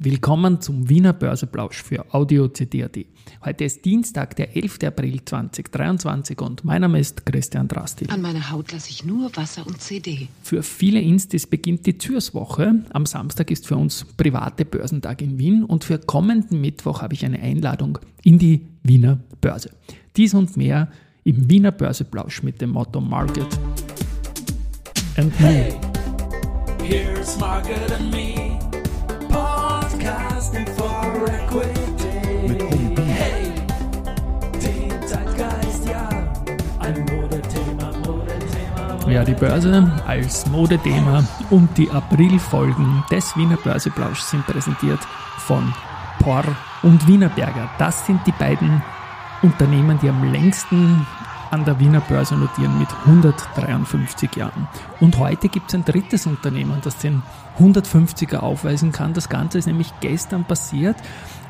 Willkommen zum Wiener Börseplausch für Audio CD.at. Heute ist Dienstag, der 11. April 2023 und mein Name ist Christian Drasti. An meine Haut lasse ich nur Wasser und CD. Für viele Instis beginnt die Zürswoche. Am Samstag ist für uns private Börsentag in Wien und für kommenden Mittwoch habe ich eine Einladung in die Wiener Börse. Dies und mehr im Wiener Börseplausch mit dem Motto Market and Me. Hey, here's Market and Me. Podcasting for Equity. Mit Humbi. Hey, den Zeitgeist, ja. Ein Modethema, Modethema. Ja, die Börse als Modethema und die Aprilfolgen des Wiener Börseplausch sind präsentiert von Por und Wienerberger. Das sind die beiden Unternehmen, die am längsten an der Wiener Börse notieren mit 153 Jahren. Und heute gibt es ein drittes Unternehmen, das den 150er aufweisen kann. Das Ganze ist nämlich gestern passiert.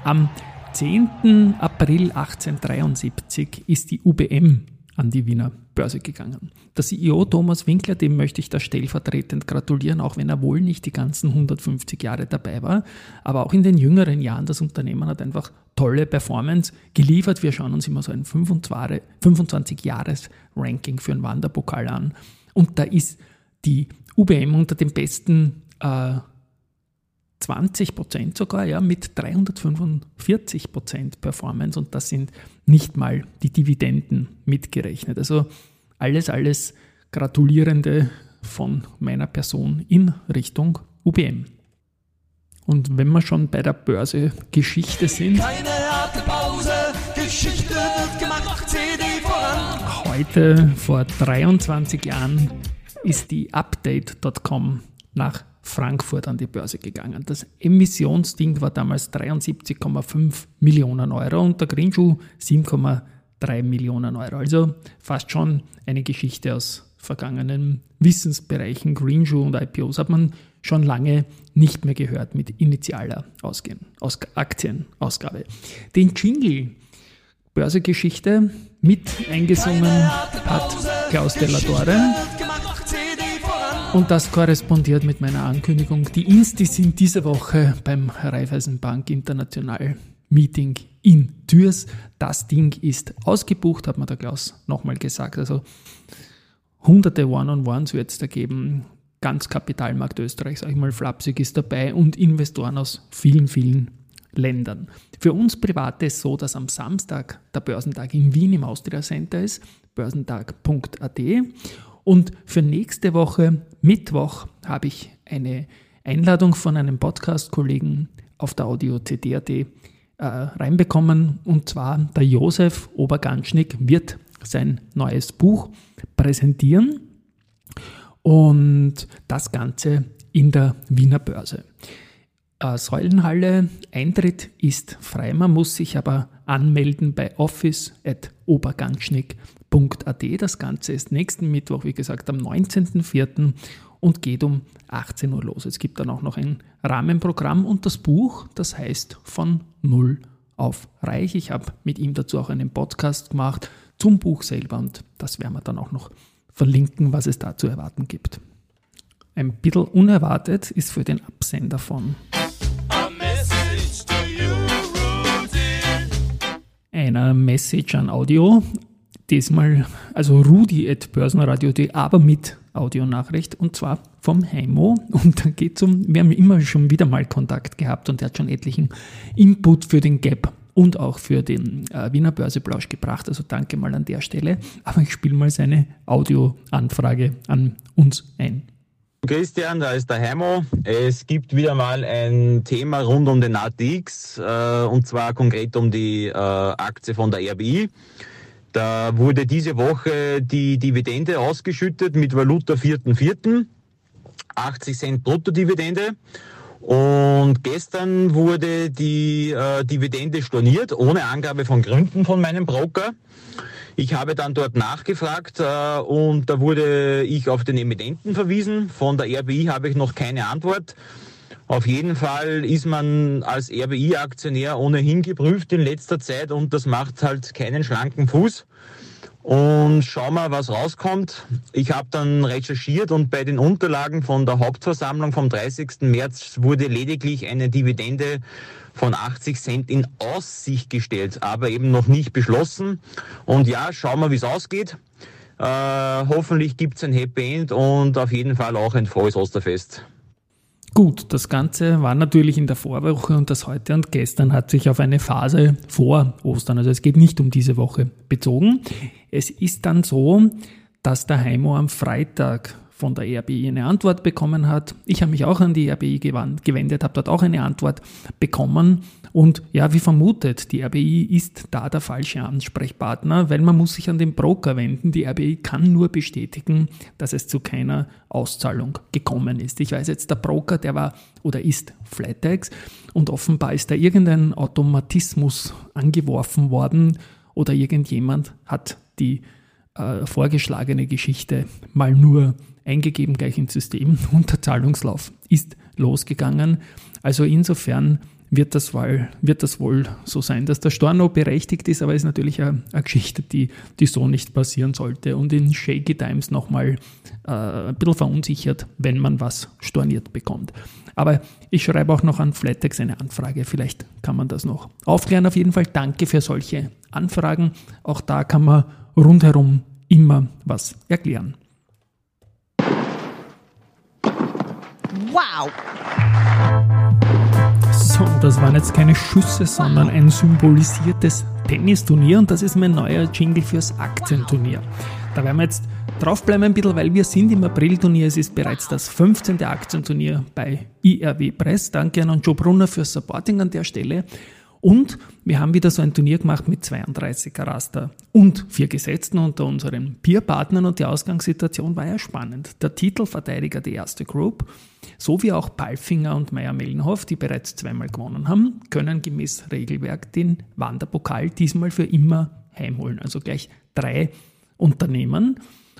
Am 10. April 1873 ist die UBM an die Wiener Börse gegangen. Der CEO Thomas Winkler, dem möchte ich da stellvertretend gratulieren, auch wenn er wohl nicht die ganzen 150 Jahre dabei war. Aber auch in den jüngeren Jahren, das Unternehmen hat einfach tolle Performance geliefert. Wir schauen uns immer so ein 25-Jahres-Ranking für einen Wanderpokal an. Und da ist die UBM unter den besten äh, 20 Prozent sogar, ja, mit 345 Prozent Performance und das sind nicht mal die Dividenden mitgerechnet. Also alles, alles Gratulierende von meiner Person in Richtung UBM. Und wenn wir schon bei der Börse-Geschichte sind. Keine harte Pause, Geschichte wird gemacht, CD voran. Heute, vor 23 Jahren, ist die Update.com nach Frankfurt an die Börse gegangen. Das Emissionsding war damals 73,5 Millionen Euro und der Greenschuh 7,3 Millionen Euro. Also fast schon eine Geschichte aus vergangenen Wissensbereichen. Greenshoe und IPOs hat man schon lange nicht mehr gehört mit initialer Ausgehen, Aus Aktienausgabe. Den Jingle Börsegeschichte mit eingesungen hat Klaus Dellatore. Und das korrespondiert mit meiner Ankündigung. Die Instis sind diese Woche beim Raiffeisenbank International Meeting in Türs. Das Ding ist ausgebucht, hat mir der Klaus nochmal gesagt. Also hunderte One-on-Ones wird es da geben. Ganz Kapitalmarkt Österreich, sage ich mal, flapsig ist dabei und Investoren aus vielen, vielen Ländern. Für uns Private ist so, dass am Samstag der Börsentag in Wien im Austria Center ist, börsentag.at und für nächste Woche, Mittwoch, habe ich eine Einladung von einem Podcast-Kollegen auf der Audio CD.at äh, reinbekommen. Und zwar der Josef Oberganschnick wird sein neues Buch präsentieren. Und das Ganze in der Wiener Börse. Äh, Säulenhalle, Eintritt ist frei, man muss sich aber anmelden bei office.oberganschnick.com www.ecom.at. Das Ganze ist nächsten Mittwoch, wie gesagt, am 19.04. und geht um 18 Uhr los. Es gibt dann auch noch ein Rahmenprogramm und das Buch, das heißt von Null auf Reich. Ich habe mit ihm dazu auch einen Podcast gemacht zum Buch selber und das werden wir dann auch noch verlinken, was es da zu erwarten gibt. Ein bisschen unerwartet ist für den Absender von einer Message an Audio diesmal, also Rudi at börsenradio.de, aber mit Audionachricht und zwar vom Heimo. Und da geht es um, wir haben immer schon wieder mal Kontakt gehabt und er hat schon etlichen Input für den Gap und auch für den äh, Wiener Börseplausch gebracht. Also danke mal an der Stelle. Aber ich spiele mal seine Audioanfrage an uns ein. Christian, da ist der Heimo. Es gibt wieder mal ein Thema rund um den ATX äh, und zwar konkret um die äh, Aktie von der RBI. Da wurde diese Woche die Dividende ausgeschüttet mit Valuta 4.4. 80 Cent Bruttodividende. Und gestern wurde die äh, Dividende storniert, ohne Angabe von Gründen von meinem Broker. Ich habe dann dort nachgefragt äh, und da wurde ich auf den Emittenten verwiesen. Von der RBI habe ich noch keine Antwort. Auf jeden Fall ist man als RBI-Aktionär ohnehin geprüft in letzter Zeit und das macht halt keinen schlanken Fuß. Und schauen wir, was rauskommt. Ich habe dann recherchiert und bei den Unterlagen von der Hauptversammlung vom 30. März wurde lediglich eine Dividende von 80 Cent in Aussicht gestellt, aber eben noch nicht beschlossen. Und ja, schauen wir, wie es ausgeht. Äh, hoffentlich gibt es ein Happy End und auf jeden Fall auch ein frohes Osterfest. Gut, das Ganze war natürlich in der Vorwoche und das heute und gestern hat sich auf eine Phase vor Ostern, also es geht nicht um diese Woche, bezogen. Es ist dann so, dass der Heimo am Freitag von der RBI eine Antwort bekommen hat. Ich habe mich auch an die RBI gewendet, habe dort auch eine Antwort bekommen. Und ja, wie vermutet, die RBI ist da der falsche Ansprechpartner, weil man muss sich an den Broker wenden. Die RBI kann nur bestätigen, dass es zu keiner Auszahlung gekommen ist. Ich weiß jetzt, der Broker, der war oder ist Flatex und offenbar ist da irgendein Automatismus angeworfen worden oder irgendjemand hat die äh, vorgeschlagene Geschichte mal nur eingegeben gleich ins System und der Zahlungslauf ist losgegangen. Also insofern wird das, wohl, wird das wohl so sein, dass der Storno berechtigt ist, aber ist natürlich eine, eine Geschichte, die, die so nicht passieren sollte und in Shaky Times nochmal äh, ein bisschen verunsichert, wenn man was storniert bekommt. Aber ich schreibe auch noch an Flatex eine Anfrage, vielleicht kann man das noch aufklären. Auf jeden Fall danke für solche Anfragen. Auch da kann man rundherum immer was erklären. Wow! So, das waren jetzt keine Schüsse, sondern ein symbolisiertes Tennisturnier und das ist mein neuer Jingle fürs Aktienturnier. Da werden wir jetzt draufbleiben ein bisschen, weil wir sind im April-Turnier. Es ist bereits das 15. Aktienturnier bei IRW Press. Danke an Joe Brunner fürs Supporting an der Stelle. Und wir haben wieder so ein Turnier gemacht mit 32er Raster und vier Gesetzten unter unseren Peerpartnern und die Ausgangssituation war ja spannend. Der Titelverteidiger der erste Group, sowie auch Palfinger und Meyer-Mellenhoff, die bereits zweimal gewonnen haben, können gemäß Regelwerk den Wanderpokal diesmal für immer heimholen. Also gleich drei Unternehmen.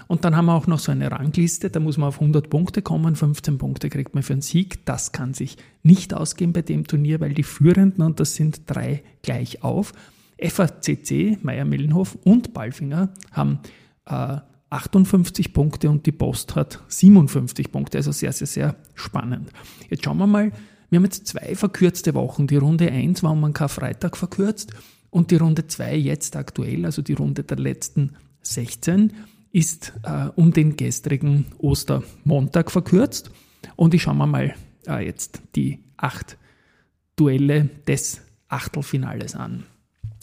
Und dann haben wir auch noch so eine Rangliste, da muss man auf 100 Punkte kommen, 15 Punkte kriegt man für einen Sieg. Das kann sich nicht ausgehen bei dem Turnier, weil die Führenden, und das sind drei gleich auf, FACC, Meier-Mellenhof und Balfinger haben äh, 58 Punkte und die Post hat 57 Punkte, also sehr, sehr, sehr spannend. Jetzt schauen wir mal, wir haben jetzt zwei verkürzte Wochen. Die Runde 1 war um einen Karfreitag verkürzt und die Runde 2 jetzt aktuell, also die Runde der letzten 16 ist äh, um den gestrigen Ostermontag verkürzt. Und ich schaue mir mal äh, jetzt die acht Duelle des Achtelfinales an.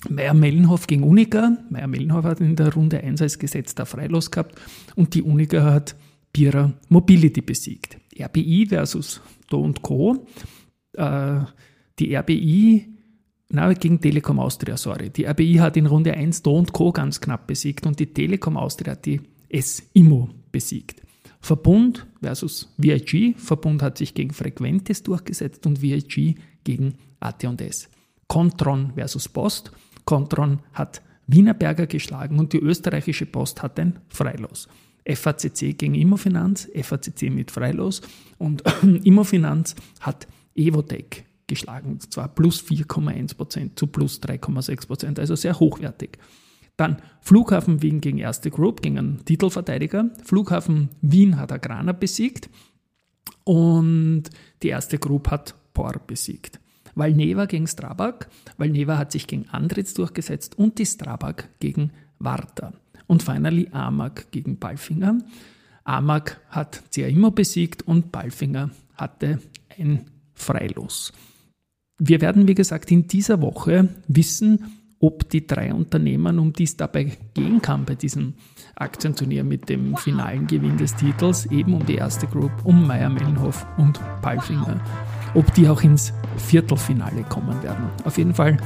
Meyer-Mellenhof gegen Unica. Meyer-Mellenhof hat in der Runde 1 als gesetzter Freilos gehabt und die Unica hat Bira Mobility besiegt. RBI versus Do Co. Äh, die RBI na, gegen Telekom Austria, sorry. Die RBI hat in Runde 1 Do Co. ganz knapp besiegt und die Telekom Austria hat die S-Immo besiegt. Verbund versus VIG. Verbund hat sich gegen Frequentes durchgesetzt und VIG gegen AT&S. Contron versus Post. Contron hat Wienerberger geschlagen und die österreichische Post hat ein Freilos. FACC gegen Immofinanz, FACC mit Freilos und Immofinanz hat Evotech geschlagen, zwar plus 4,1% zu plus 3,6%, also sehr hochwertig. Dann Flughafen Wien gegen Erste Group, gegen einen Titelverteidiger. Flughafen Wien hat Agrana besiegt und die Erste Group hat POR besiegt. Valneva gegen Strabag. Valneva hat sich gegen Andritz durchgesetzt und die Strabag gegen Warta. Und finally Amag gegen Balfinger. Amag hat CA besiegt und Balfinger hatte ein Freilos. Wir werden, wie gesagt, in dieser Woche wissen, ob die drei Unternehmen, um die es dabei gehen kann bei diesem Aktienturnier mit dem finalen Gewinn des Titels, eben um die erste Group, um Meyer-Mellenhof und Palfinger, ob die auch ins Viertelfinale kommen werden. Auf jeden Fall,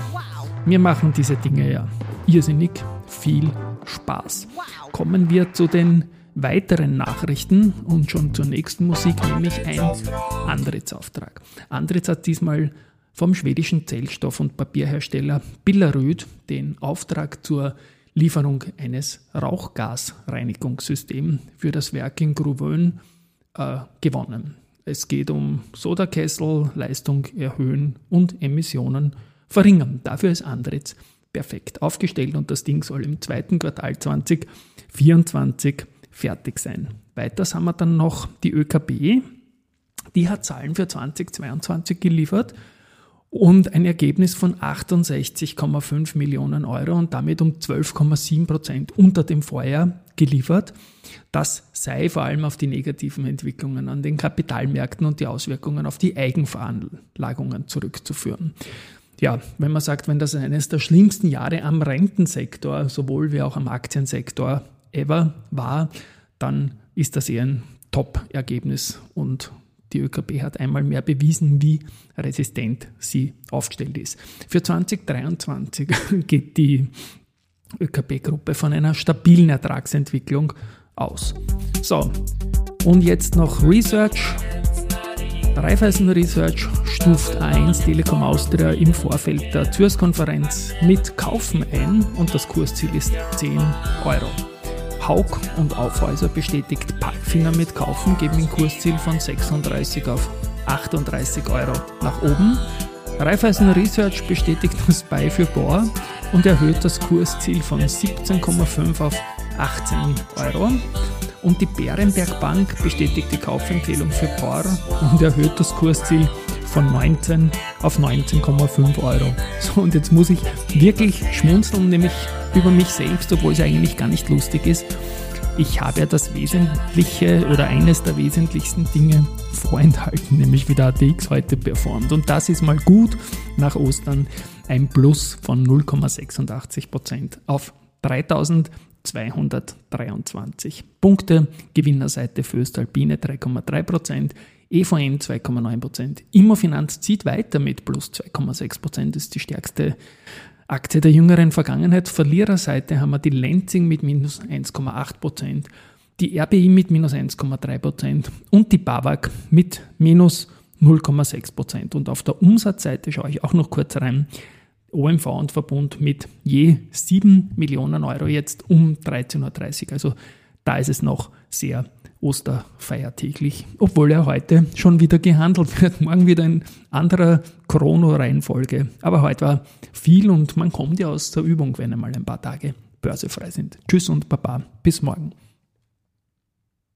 mir machen diese Dinge ja irrsinnig viel Spaß. Kommen wir zu den weiteren Nachrichten und schon zur nächsten Musik, nämlich ein Andritz-Auftrag. Andritz hat diesmal vom schwedischen Zellstoff- und Papierhersteller Billerud den Auftrag zur Lieferung eines Rauchgasreinigungssystems für das Werk in Gruvön äh, gewonnen. Es geht um Sodakessel, Leistung erhöhen und Emissionen verringern. Dafür ist Andritz perfekt aufgestellt und das Ding soll im zweiten Quartal 2024 fertig sein. Weiters haben wir dann noch die ÖKB, die hat Zahlen für 2022 geliefert und ein Ergebnis von 68,5 Millionen Euro und damit um 12,7 Prozent unter dem Vorjahr geliefert. Das sei vor allem auf die negativen Entwicklungen an den Kapitalmärkten und die Auswirkungen auf die Eigenveranlagungen zurückzuführen. Ja, wenn man sagt, wenn das eines der schlimmsten Jahre am Rentensektor, sowohl wie auch am Aktiensektor ever war, dann ist das eher ein Top-Ergebnis und die ÖKB hat einmal mehr bewiesen, wie resistent sie aufgestellt ist. Für 2023 geht die ÖKB-Gruppe von einer stabilen Ertragsentwicklung aus. So, und jetzt noch Research. Raiffeisen Research stuft 1 Telekom Austria im Vorfeld der Zürs-Konferenz mit Kaufen ein und das Kursziel ist 10 Euro. Haug und Aufhäuser bestätigt Packfinger mit Kaufen, geben ein Kursziel von 36 auf 38 Euro nach oben. Raiffeisen Research bestätigt das Buy für Bohr und erhöht das Kursziel von 17,5 auf 18 Euro. Und die Bärenberg Bank bestätigt die Kaufempfehlung für Bohr und erhöht das Kursziel von 19 auf 19,5 Euro. So, und jetzt muss ich wirklich schmunzeln, nämlich über mich selbst, obwohl es eigentlich gar nicht lustig ist. Ich habe ja das Wesentliche oder eines der wesentlichsten Dinge vorenthalten, nämlich wie der ATX heute performt. Und das ist mal gut nach Ostern ein Plus von 0,86% auf 3223 Punkte. Gewinnerseite für Östalpine 3,3%. EVN 2,9%. Immofinanz zieht weiter mit plus 2,6%. Das ist die stärkste Aktie der jüngeren Vergangenheit. Verliererseite haben wir die Lenzing mit minus 1,8%, die RBI mit minus 1,3% und die BAWAG mit minus 0,6%. Und auf der Umsatzseite schaue ich auch noch kurz rein. OMV und Verbund mit je 7 Millionen Euro jetzt um 13.30 Uhr. Also da ist es noch sehr Osterfeiertäglich, obwohl er heute schon wieder gehandelt wird. Morgen wieder in anderer Chrono-Reihenfolge. Aber heute war viel und man kommt ja aus der Übung, wenn einmal ein paar Tage börsefrei sind. Tschüss und Baba, bis morgen.